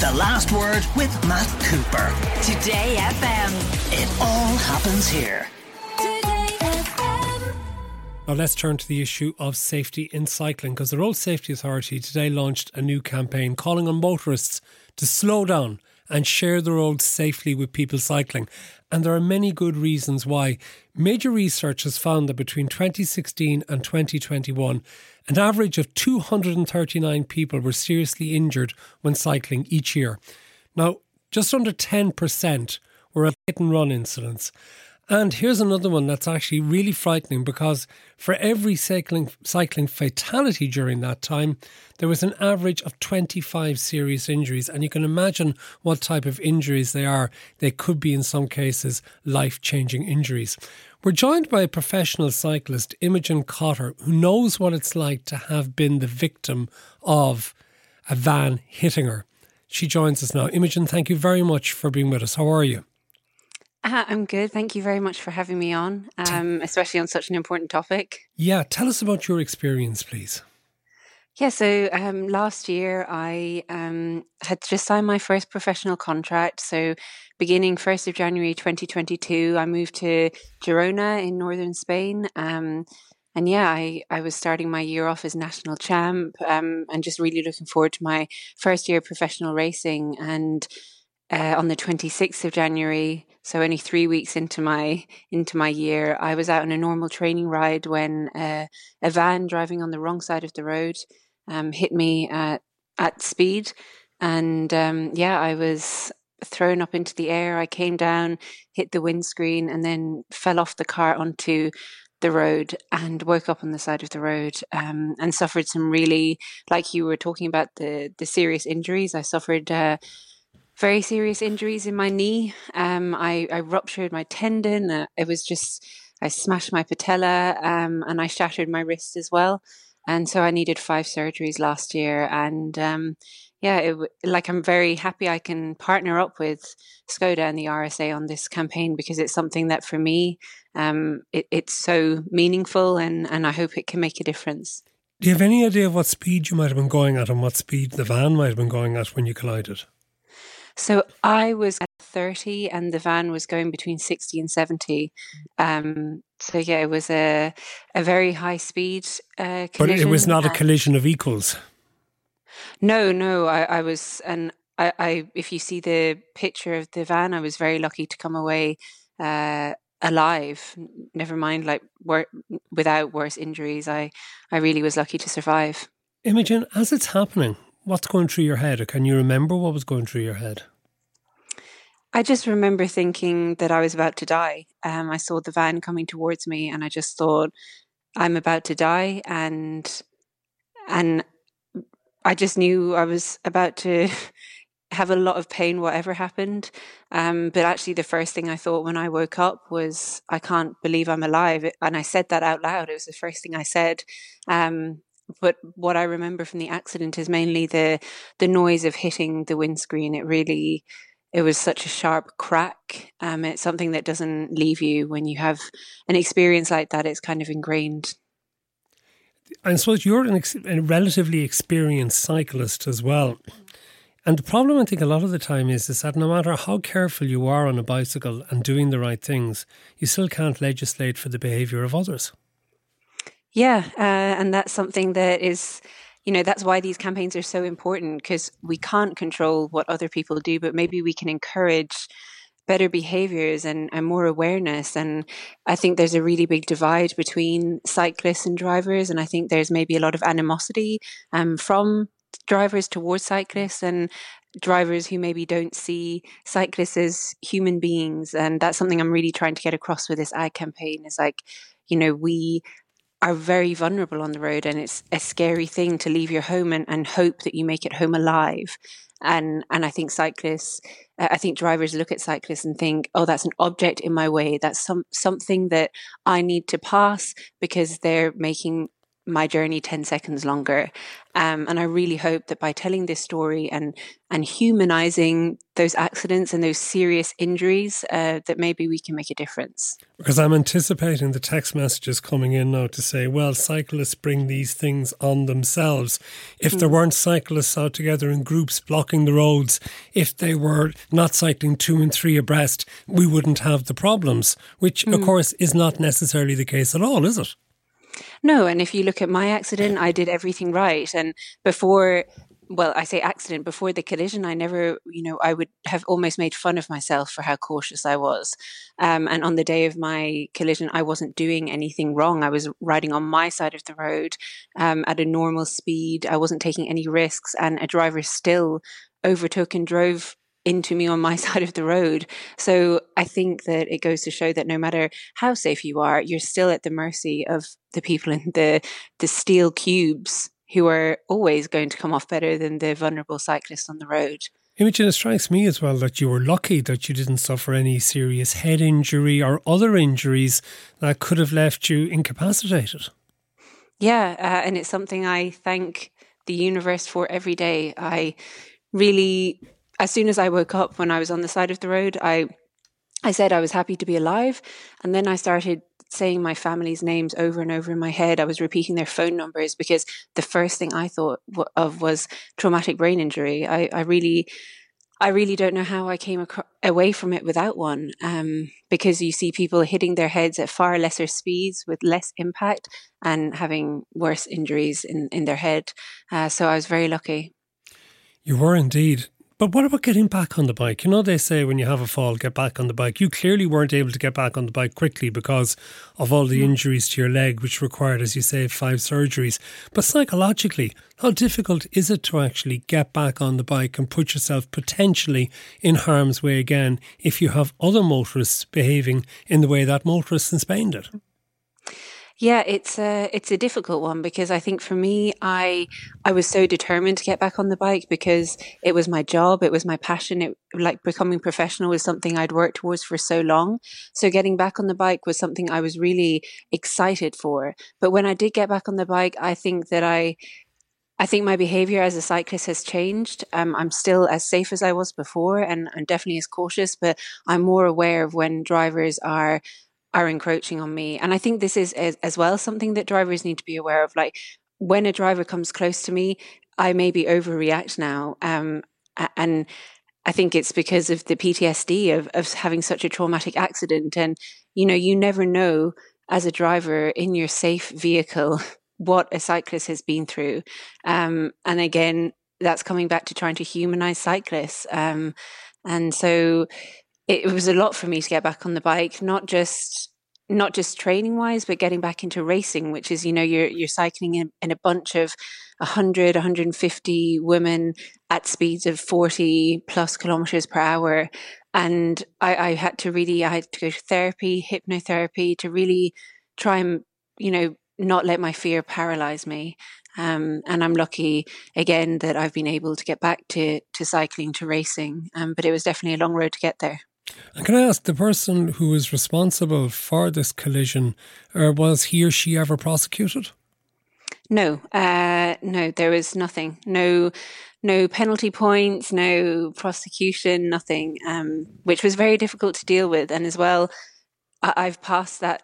The Last Word with Matt Cooper. Today FM. It all happens here. Today FM. Now let's turn to the issue of safety in cycling because the Road Safety Authority today launched a new campaign calling on motorists to slow down and share the roads safely with people cycling. And there are many good reasons why. Major research has found that between 2016 and 2021, an average of 239 people were seriously injured when cycling each year. Now, just under 10% were hit and run incidents. And here's another one that's actually really frightening because for every cycling cycling fatality during that time, there was an average of 25 serious injuries. And you can imagine what type of injuries they are. They could be, in some cases, life changing injuries. We're joined by a professional cyclist, Imogen Cotter, who knows what it's like to have been the victim of a van hitting her. She joins us now. Imogen, thank you very much for being with us. How are you? Uh, I'm good. Thank you very much for having me on, um, especially on such an important topic. Yeah, tell us about your experience, please. Yeah, so um, last year I um, had just signed my first professional contract. So, beginning 1st of January 2022, I moved to Girona in northern Spain. Um, and yeah, I, I was starting my year off as national champ um, and just really looking forward to my first year of professional racing. And uh, on the 26th of January, so only three weeks into my into my year, I was out on a normal training ride when uh, a van driving on the wrong side of the road um, hit me at at speed, and um, yeah, I was thrown up into the air. I came down, hit the windscreen, and then fell off the car onto the road and woke up on the side of the road um, and suffered some really, like you were talking about the the serious injuries. I suffered. Uh, very serious injuries in my knee. Um, I, I, ruptured my tendon. Uh, it was just, I smashed my patella um, and I shattered my wrist as well. And so I needed five surgeries last year. And um, yeah, it, like I'm very happy I can partner up with Skoda and the RSA on this campaign because it's something that for me, um, it, it's so meaningful and, and I hope it can make a difference. Do you have any idea of what speed you might have been going at and what speed the van might have been going at when you collided? So I was at 30 and the van was going between 60 and 70. Um, so yeah, it was a a very high speed uh, But it was not a collision of equals. No, no, I, I was, and I, I, if you see the picture of the van, I was very lucky to come away uh, alive. Never mind, like wor- without worse injuries. I, I really was lucky to survive. Imogen, as it's happening, what's going through your head? Or can you remember what was going through your head? I just remember thinking that I was about to die. Um, I saw the van coming towards me, and I just thought, "I'm about to die," and and I just knew I was about to have a lot of pain, whatever happened. Um, but actually, the first thing I thought when I woke up was, "I can't believe I'm alive," and I said that out loud. It was the first thing I said. Um, but what I remember from the accident is mainly the the noise of hitting the windscreen. It really it was such a sharp crack. Um, it's something that doesn't leave you when you have an experience like that. It's kind of ingrained. I suppose you're an ex- a relatively experienced cyclist as well. And the problem I think a lot of the time is, is that no matter how careful you are on a bicycle and doing the right things, you still can't legislate for the behaviour of others. Yeah, uh, and that's something that is, you know, that's why these campaigns are so important because we can't control what other people do, but maybe we can encourage better behaviors and, and more awareness. And I think there's a really big divide between cyclists and drivers. And I think there's maybe a lot of animosity um, from drivers towards cyclists and drivers who maybe don't see cyclists as human beings. And that's something I'm really trying to get across with this ad campaign is like, you know, we are very vulnerable on the road and it's a scary thing to leave your home and, and hope that you make it home alive. And and I think cyclists uh, I think drivers look at cyclists and think oh that's an object in my way. That's some something that I need to pass because they're making my journey 10 seconds longer. Um, and I really hope that by telling this story and, and humanizing those accidents and those serious injuries, uh, that maybe we can make a difference. Because I'm anticipating the text messages coming in now to say, well, cyclists bring these things on themselves. If mm. there weren't cyclists out together in groups blocking the roads, if they were not cycling two and three abreast, we wouldn't have the problems, which, mm. of course, is not necessarily the case at all, is it? No, and if you look at my accident, I did everything right. And before, well, I say accident, before the collision, I never, you know, I would have almost made fun of myself for how cautious I was. Um, and on the day of my collision, I wasn't doing anything wrong. I was riding on my side of the road um, at a normal speed. I wasn't taking any risks, and a driver still overtook and drove into me on my side of the road. So I think that it goes to show that no matter how safe you are, you're still at the mercy of the people in the the steel cubes who are always going to come off better than the vulnerable cyclist on the road. Imogen, it strikes me as well that you were lucky that you didn't suffer any serious head injury or other injuries that could have left you incapacitated. Yeah, uh, and it's something I thank the universe for every day. I really as soon as I woke up when I was on the side of the road, I I said I was happy to be alive, and then I started saying my family's names over and over in my head. I was repeating their phone numbers because the first thing I thought of was traumatic brain injury. I, I really, I really don't know how I came ac- away from it without one. Um, because you see people hitting their heads at far lesser speeds with less impact and having worse injuries in in their head. Uh, so I was very lucky. You were indeed. But what about getting back on the bike? You know, they say when you have a fall, get back on the bike. You clearly weren't able to get back on the bike quickly because of all the injuries to your leg, which required, as you say, five surgeries. But psychologically, how difficult is it to actually get back on the bike and put yourself potentially in harm's way again if you have other motorists behaving in the way that motorists in Spain did? Yeah, it's a it's a difficult one because I think for me, I I was so determined to get back on the bike because it was my job, it was my passion. It like becoming professional was something I'd worked towards for so long. So getting back on the bike was something I was really excited for. But when I did get back on the bike, I think that I I think my behavior as a cyclist has changed. Um, I'm still as safe as I was before and, and definitely as cautious, but I'm more aware of when drivers are are encroaching on me. And I think this is as, well something that drivers need to be aware of. Like when a driver comes close to me, I maybe overreact now. Um, and I think it's because of the PTSD of, of having such a traumatic accident. And, you know, you never know as a driver in your safe vehicle what a cyclist has been through. Um, and again, that's coming back to trying to humanize cyclists. Um, and so it was a lot for me to get back on the bike, not just not just training wise, but getting back into racing, which is, you know, you're you're cycling in, in a bunch of 100, 150 women at speeds of 40 plus kilometers per hour. And I, I had to really, I had to go to therapy, hypnotherapy to really try and, you know, not let my fear paralyze me. Um, and I'm lucky again that I've been able to get back to, to cycling, to racing. Um, but it was definitely a long road to get there. And can I ask the person who was responsible for this collision, or was he or she ever prosecuted? No, uh, no, there was nothing. No, no penalty points, no prosecution, nothing. Um, which was very difficult to deal with, and as well, I- I've passed that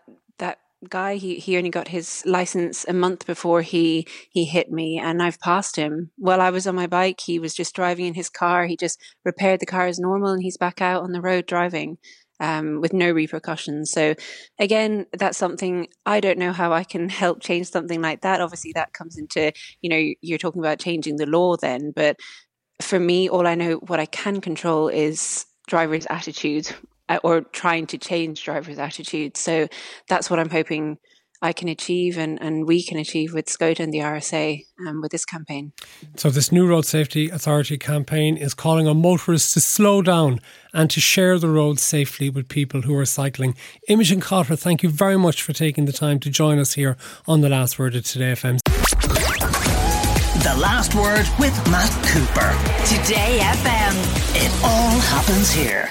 guy he, he only got his license a month before he he hit me and i've passed him. While i was on my bike he was just driving in his car. He just repaired the car as normal and he's back out on the road driving um, with no repercussions. So again that's something i don't know how i can help change something like that. Obviously that comes into you know you're talking about changing the law then but for me all i know what i can control is drivers attitude or trying to change drivers' attitudes. So that's what I'm hoping I can achieve and, and we can achieve with Skoda and the RSA um, with this campaign. So, this new Road Safety Authority campaign is calling on motorists to slow down and to share the roads safely with people who are cycling. Imogen Cotter, thank you very much for taking the time to join us here on The Last Word of Today FM. The Last Word with Matt Cooper. Today FM. It all happens here.